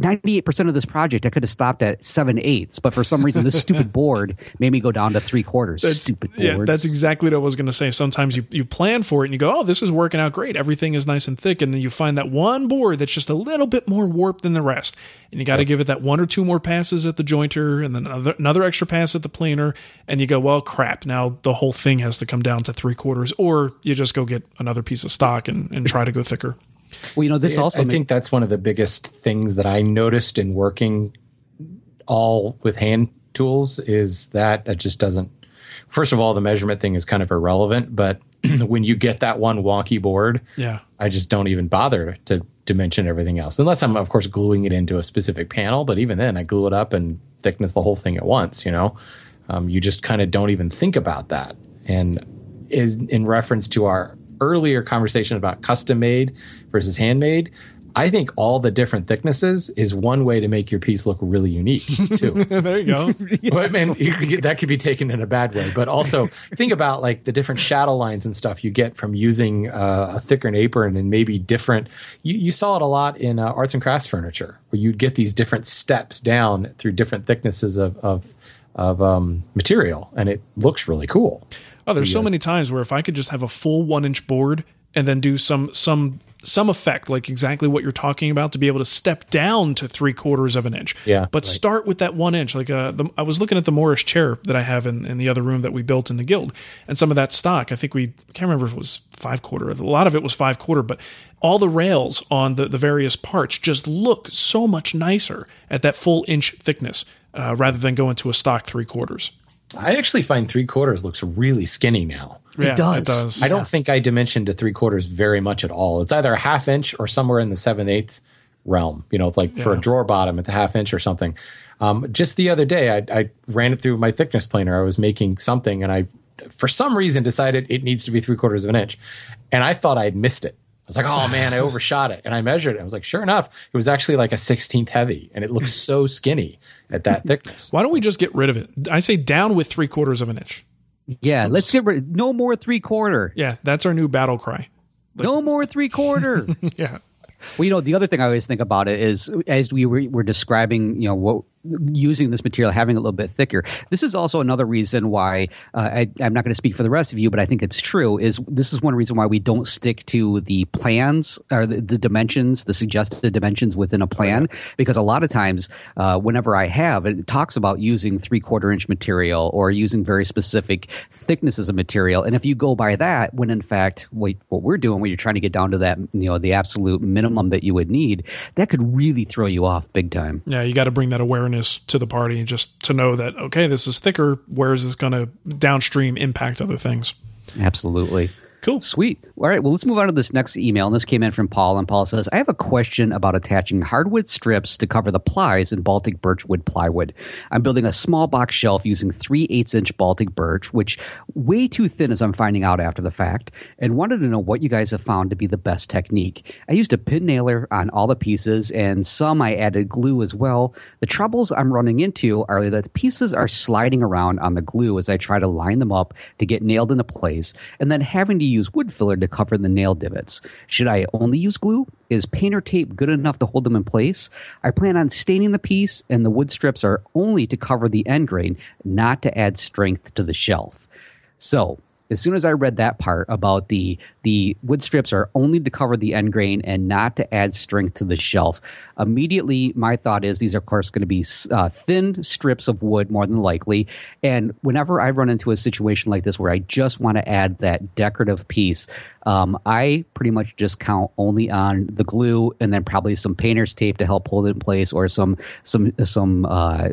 98% of this project I could have stopped at seven eighths, but for some reason this stupid [laughs] board made me go down to three quarters. That's, stupid boards. Yeah, that's exactly what I was going to say. Sometimes you, you plan for it and you go, oh, this is working out great. Everything is nice and thick. And then you find that one board that's just a little bit more warped than the rest. And you got to give it that one or two more passes at the jointer and then another, another extra pass at the planer. And you go, well, crap. Now the whole thing has to come down to three quarters. Or you just go get another piece of stock and, and try to go thicker. Well, you know, this I- also I ma- think that's one of the biggest things that I noticed in working all with hand tools is that it just doesn't. First of all, the measurement thing is kind of irrelevant, but [clears throat] when you get that one wonky board, Yeah. I just don't even bother to dimension everything else, unless I'm of course gluing it into a specific panel. But even then, I glue it up and thickness the whole thing at once. You know, um, you just kind of don't even think about that. And is in reference to our earlier conversation about custom made versus handmade. I think all the different thicknesses is one way to make your piece look really unique [laughs] too. there you go. [laughs] but man, you could get, that could be taken in a bad way. But also [laughs] think about like the different shadow lines and stuff you get from using uh, a thicker apron and maybe different. You, you saw it a lot in uh, arts and crafts furniture where you'd get these different steps down through different thicknesses of of, of um, material, and it looks really cool. Oh, there's so many times where if I could just have a full one inch board and then do some some some effect, like exactly what you're talking about, to be able to step down to three quarters of an inch. Yeah, But start with that one inch. Like uh, the, I was looking at the Morris chair that I have in, in the other room that we built in the guild, and some of that stock. I think we can't remember if it was five quarter. A lot of it was five quarter, but all the rails on the, the various parts just look so much nicer at that full inch thickness uh, rather than going to a stock three quarters. I actually find three quarters looks really skinny now. Yeah, does. It does. I don't think I dimensioned to three quarters very much at all. It's either a half inch or somewhere in the seven eighths realm. You know, it's like for a drawer bottom, it's a half inch or something. Um, just the other day, I, I ran it through my thickness planer. I was making something, and I, for some reason, decided it needs to be three quarters of an inch, and I thought I had missed it. I was like, "Oh man, I [laughs] overshot it," and I measured it. I was like, "Sure enough, it was actually like a sixteenth heavy, and it looks so skinny at that thickness." Why don't we just get rid of it? I say down with three quarters of an inch. yeah, let's get rid. No more three quarter. Yeah, that's our new battle cry. No more three quarter. [laughs] Yeah. Well, you know, the other thing I always think about it is as we were, were describing, you know, what using this material, having it a little bit thicker. This is also another reason why uh, I, I'm not going to speak for the rest of you, but I think it's true. Is this is one reason why we don't stick to the plans or the, the dimensions, the suggested dimensions within a plan, because a lot of times, uh, whenever I have, it talks about using three quarter inch material or using very specific thicknesses of material, and if you go by that, when in fact what, what we're doing, when you're trying to get down to that, you know, the absolute minimum that you would need, that could really throw you off big time. Yeah, you got to bring that awareness to the party and just to know that, okay, this is thicker. Where is this going to downstream impact other things? Absolutely. Cool. Sweet. All right. Well, let's move on to this next email. And this came in from Paul. And Paul says, I have a question about attaching hardwood strips to cover the plies in Baltic birchwood plywood. I'm building a small box shelf using 3 8 inch Baltic birch, which way too thin as I'm finding out after the fact, and wanted to know what you guys have found to be the best technique. I used a pin nailer on all the pieces, and some I added glue as well. The troubles I'm running into are that the pieces are sliding around on the glue as I try to line them up to get nailed into place, and then having to use wood filler to cover the nail divots. Should I only use glue? Is painter tape good enough to hold them in place? I plan on staining the piece, and the wood strips are only to cover the end grain, not to add strength to the shelf. So, as soon as I read that part about the the wood strips are only to cover the end grain and not to add strength to the shelf, immediately my thought is these are of course going to be uh, thin strips of wood more than likely. And whenever I run into a situation like this where I just want to add that decorative piece, um, I pretty much just count only on the glue and then probably some painter's tape to help hold it in place or some some some uh,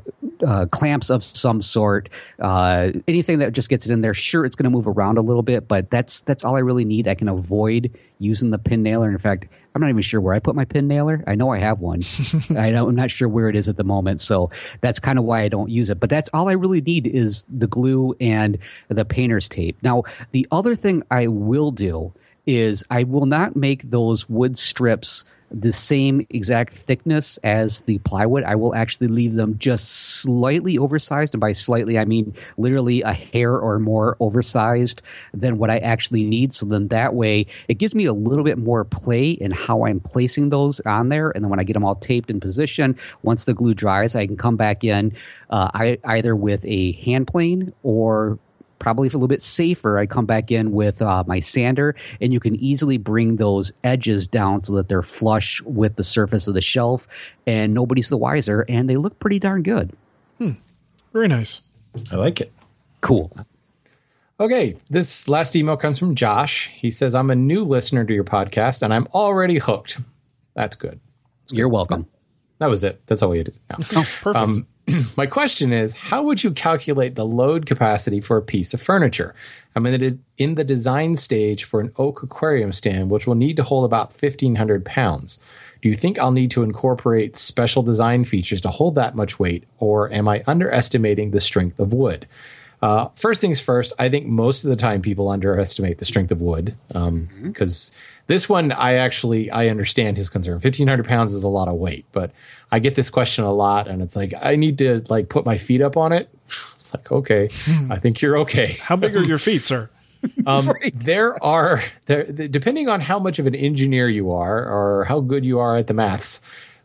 uh, clamps of some sort. Uh, anything that just gets it in there. Sure, it's going to move around a little bit, but that's that's all I really need. I can avoid using the pin nailer. In fact, I'm not even sure where I put my pin nailer. I know I have one. [laughs] I don't, I'm not sure where it is at the moment, so that's kind of why I don't use it. But that's all I really need is the glue and the painter's tape. Now, the other thing I will do is I will not make those wood strips the same exact thickness as the plywood. I will actually leave them just slightly oversized, and by slightly I mean literally a hair or more oversized than what I actually need. So then that way it gives me a little bit more play in how I'm placing those on there, and then when I get them all taped in position, once the glue dries, I can come back in uh, I, either with a hand plane or probably a little bit safer, I come back in with uh, my sander, and you can easily bring those edges down so that they're flush with the surface of the shelf, and nobody's the wiser, and they look pretty darn good. Hmm. Very nice. I like it. Cool. Okay, this last email comes from Josh. He says, I'm a new listener to your podcast and I'm already hooked. That's good. That's You're welcome. That was it. That's all we did. Yeah. Oh, perfect. Um, [clears throat] my question is how would you calculate the load capacity for a piece of furniture? I'm in, in the design stage for an oak aquarium stand, which will need to hold about 1,500 pounds. Do you think I'll need to incorporate special design features to hold that much weight, or am I underestimating the strength of wood? Uh, first things first, I think most of the time people underestimate the strength of wood because um, mm-hmm. This one I actually I understand his concern. Fifteen hundred pounds is a lot of weight, but I get this question a lot, and it's like I need to like put my feet up on it. [sighs] It's like okay, hmm. I think you're okay. How big are your [laughs] feet, sir? Um, [laughs] right. There are there depending on how much of an engineer you are or how good you are at the maths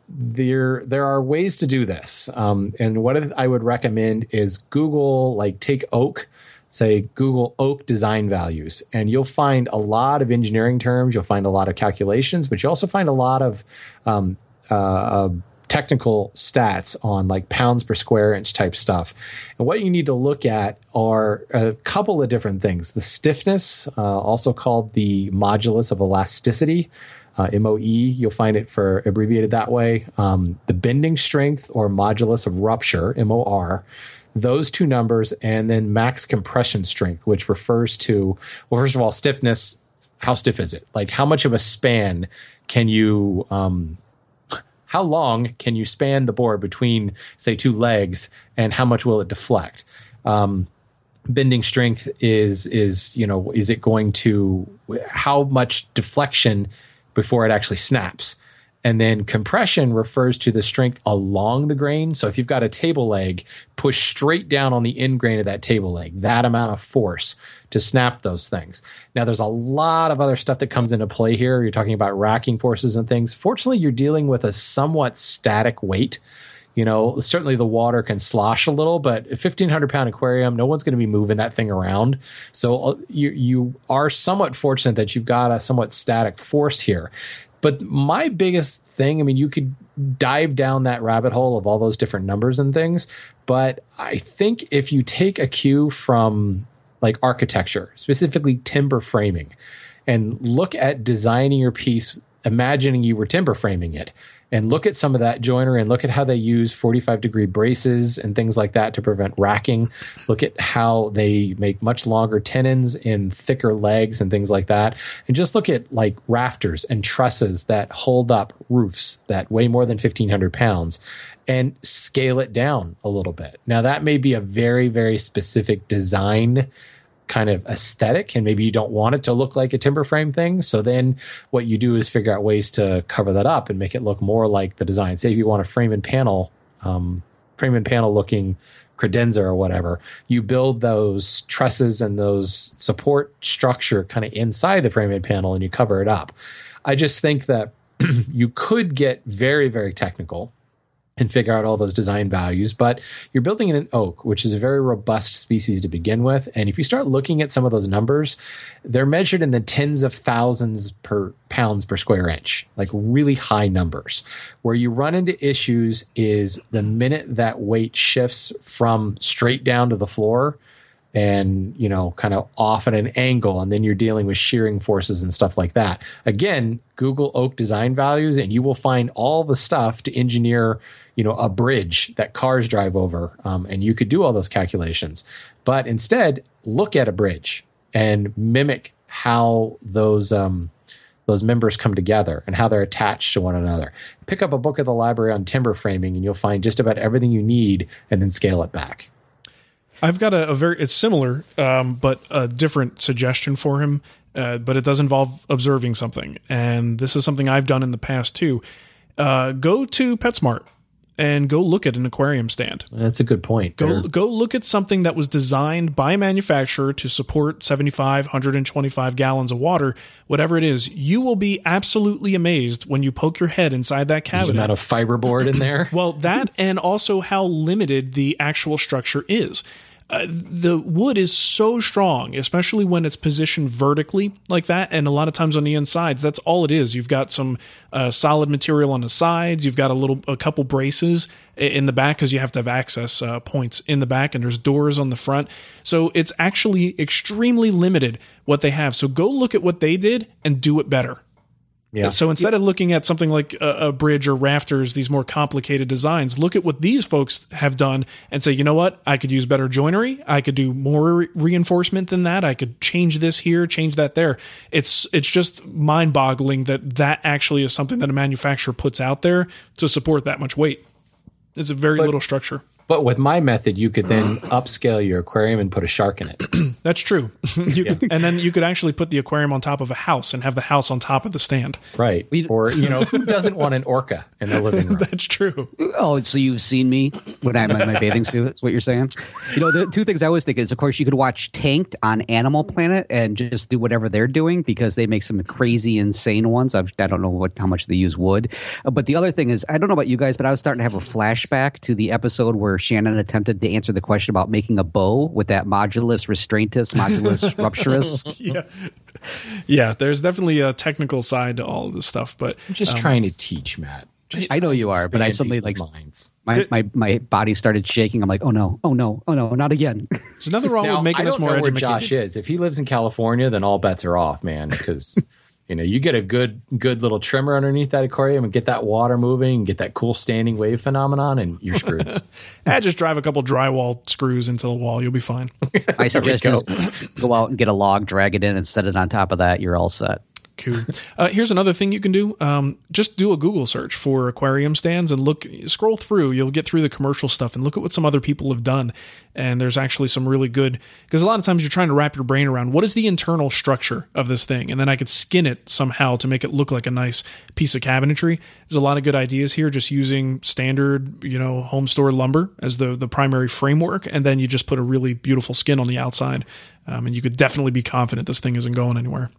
there there are ways to do this um, and what i would recommend is google like take oak say google oak design values. And you'll find a lot of engineering terms. You'll find a lot of calculations but you also find a lot of um, uh, uh, technical stats on like pounds per square inch type stuff. And what you need to look at are a couple of different things. The stiffness uh, also called the modulus of elasticity uh, MOE. You'll find it for abbreviated that way. Um, the bending strength or modulus of rupture, MOR, those two numbers, and then max compression strength, which refers to, well, first of all, stiffness. How stiff is it? Like, how much of a span can you, um, how long can you span the board between, say, two legs, and how much will it deflect? Um, bending strength is is you know is it going to how much deflection before it actually snaps. And then compression refers to the strength along the grain. So if you've got a table leg, push straight down on the end grain of that table leg, that amount of force to snap those things. Now, there's a lot of other stuff that comes into play here. You're talking about racking forces and things. Fortunately, you're dealing with a somewhat static weight. You know, certainly the water can slosh a little, but a 1500 pound aquarium, no one's going to be moving that thing around. So uh, you, you are somewhat fortunate that you've got a somewhat static force here. But my biggest thing, I mean, you could dive down that rabbit hole of all those different numbers and things. But I think if you take a cue from like architecture, specifically timber framing, and look at designing your piece, imagining you were timber framing it, and look at some of that joiner and look at how they use 45 degree braces and things like that to prevent racking. Look at how they make much longer tenons and thicker legs and things like that. And just look at like rafters and trusses that hold up roofs that weigh more than 1500 pounds and scale it down a little bit. Now, that may be a very, very specific design kind of aesthetic and maybe you don't want it to look like a timber frame thing. So then what you do is figure out ways to cover that up and make it look more like the design. Say if you want a frame and panel um, frame and panel looking credenza or whatever you build those trusses and those support structure kind of inside the frame and panel and you cover it up. I just think that [clears throat] you could get very very technical and figure out all those design values. But you're building in an oak, which is a very robust species to begin with. And if you start looking at some of those numbers, they're measured in the tens of thousands per pounds per square inch, like really high numbers. Where you run into issues is the minute that weight shifts from straight down to the floor and you know kind of off at an angle and then you're dealing with shearing forces and stuff like that again google oak design values and you will find all the stuff to engineer you know a bridge that cars drive over um, and you could do all those calculations but instead look at a bridge and mimic how those um, those members come together and how they're attached to one another pick up a book at the library on timber framing and you'll find just about everything you need and then scale it back I've got a, a very it's similar, um, but a different suggestion for him. Uh, but it does involve observing something, and this is something I've done in the past too. Uh, go to PetSmart and go look at an aquarium stand. That's a good point. Go They're- go look at something that was designed by a manufacturer to support 75, 125 gallons of water, whatever it is. You will be absolutely amazed when you poke your head inside that cabinet. the amount of fiberboard in there. Well, that and also how limited the actual structure is. Uh, the wood is so strong, especially when it's positioned vertically like that. And a lot of times on the insides, that's all it is. You've got some uh, solid material on the sides. You've got a little, a couple braces in the back because you have to have access uh, points in the back, and there's doors on the front. So it's actually extremely limited what they have. So go look at what they did and do it better. Yeah. So instead of looking at something like a, a bridge or rafters, these more complicated designs, look at what these folks have done and say, you know what? I could use better joinery. I could do more re- reinforcement than that. I could change this here, change that there. It's it's just mind boggling that that actually is something that a manufacturer puts out there to support that much weight. It's a very little structure. But with my method, you could then [sighs] upscale your aquarium and put a shark in it. [clears throat] That's true. [laughs] you could, and then you could actually put the aquarium on top of a house and have the house on top of the stand. Right. Or, you know, who [laughs] doesn't want an orca in their living room? [laughs] That's true. Oh, so you've seen me when I'm in my bathing suit? Is what you're saying? You know, the two things I always think is, of course, you could watch Tanked on Animal Planet and just do whatever they're doing because they make some crazy, insane ones. I've, I don't know what how much they use wood, Uh, but the other thing is, I don't know about you guys, but I was starting to have a flashback to the episode where Shannon attempted to answer the question about making a bow with that modulus restraintus, modulus [laughs] rupturus. yeah. Yeah, there's definitely a technical side to all of this stuff, but I'm just um, trying to teach, Matt. Just I know you are, but I suddenly like minds. my, my my body started shaking. I'm like, oh no, oh no, oh no, not again. There's nothing wrong Now, with making I us don't more know where. Josh is. If he lives in California, then all bets are off, man. Because you know you get a good good little trimmer underneath that aquarium and get that water moving, and get that cool standing wave phenomenon, and you're screwed. [laughs] Ah, just drive a couple drywall screws into the wall. You'll be fine. My [laughs] suggestion is go out and get a log, drag it in, and set it on top of that. You're all set. Cool. Uh, here's another thing you can do. Um, just do a Google search for aquarium stands and look, scroll through. You'll get through the commercial stuff and look at what some other people have done. And there's actually some really good, because a lot of times you're trying to wrap your brain around what is the internal structure of this thing. And then I could skin it somehow to make it look like a nice piece of cabinetry. There's a lot of good ideas here, just using standard, you know, home store lumber as the, the primary framework. And then you just put a really beautiful skin on the outside. Um, and you could definitely be confident this thing isn't going anywhere.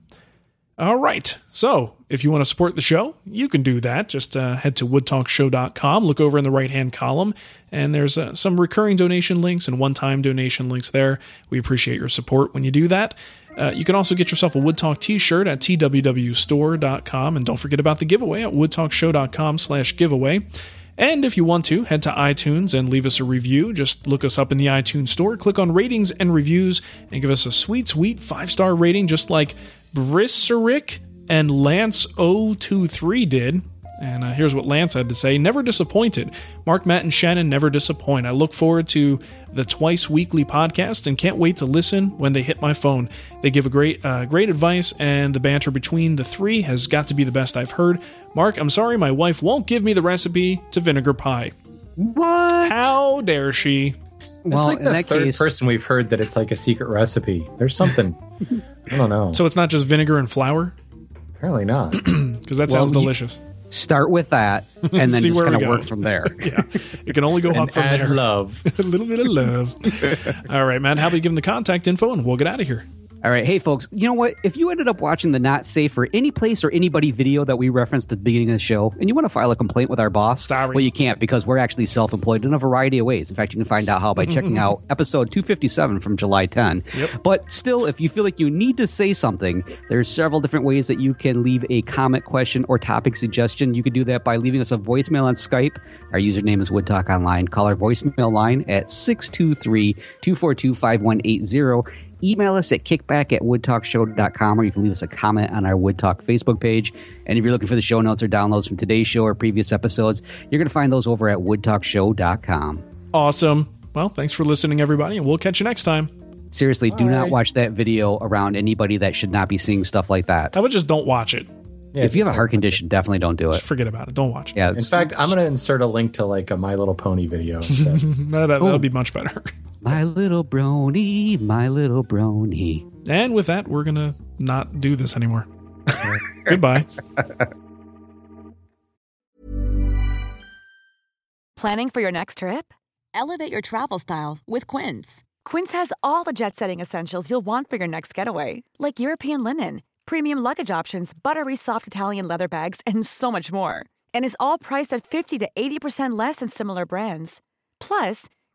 All right. So if you want to support the show, you can do that. Just uh, head to woodtalkshow.com, look over in the right hand column, and there's uh, some recurring donation links and one time donation links there. We appreciate your support when you do that. Uh, you can also get yourself a Woodtalk t-shirt at twwstore.com and don't forget about the giveaway at woodtalkshow.com slash giveaway. And if you want to, head to iTunes and leave us a review. Just look us up in the iTunes store, click on ratings and reviews, and give us a sweet, sweet five star rating, just like Brisserick and Lance023 did. And uh, here's what Lance had to say Never disappointed. Marc, Matt, and Shannon never disappoint. I look forward to the twice weekly podcast and can't wait to listen when they hit my phone. They give a great, uh, great advice, and the banter between the three has got to be the best I've heard. Marc, I'm sorry my wife won't give me the recipe to vinegar pie. What? How dare she? Well, it's like in the that third case, person we've heard that it's like a secret recipe. There's something. [laughs] I don't know. So it's not just vinegar and flour? Apparently not. [clears throat] Because that Well, sounds you- delicious. start with that, [laughs] and then See just where kind of go. work from there. [laughs] yeah. It can only go up and from add there. love. [laughs] a little bit of love. All right, man. How about you give them the contact info and we'll get out of here? All right, hey folks, you know what? If you ended up watching the not safe for any place or anybody video that we referenced at the beginning of the show, and you want to file a complaint with our boss, Sorry. well, you can't because we're actually self-employed in a variety of ways. In fact, you can find out how by mm-hmm, checking mm-hmm. out episode 257 from July 10. But still, if you feel like you need to say something, there's several different ways that you can leave a comment, question, or topic suggestion. You can do that by leaving us a voicemail on Skype. Our username is WoodTalk Online. Call our voicemail line at 623 242 5180 email us at kickback at woodtalkshow.com or you can leave us a comment on our wood talk facebook page and if you're looking for the show notes or downloads from today's show or previous episodes you're going to find those over at woodtalkshow.com Awesome. Well, thanks for listening, everybody, and we'll catch you next time. seriously do not watch that video around anybody that should not be seeing stuff like that I would just don't watch it? Yeah, if you have a heart condition definitely don't do it Just forget about it. Don't watch it. yeah In fact, I'm going to insert a link to like a My Little Pony video [laughs] instead. That, that'll be much better. My little brony, my little brony. And with that, we're going to not do this anymore. [laughs] Goodbye. Planning for your next trip? Elevate your travel style with Quince. Quince has all the jet setting essentials you'll want for your next getaway, like European linen, premium luggage options, buttery soft Italian leather bags, and so much more. And is all priced at 50 to 80% less than similar brands. Plus,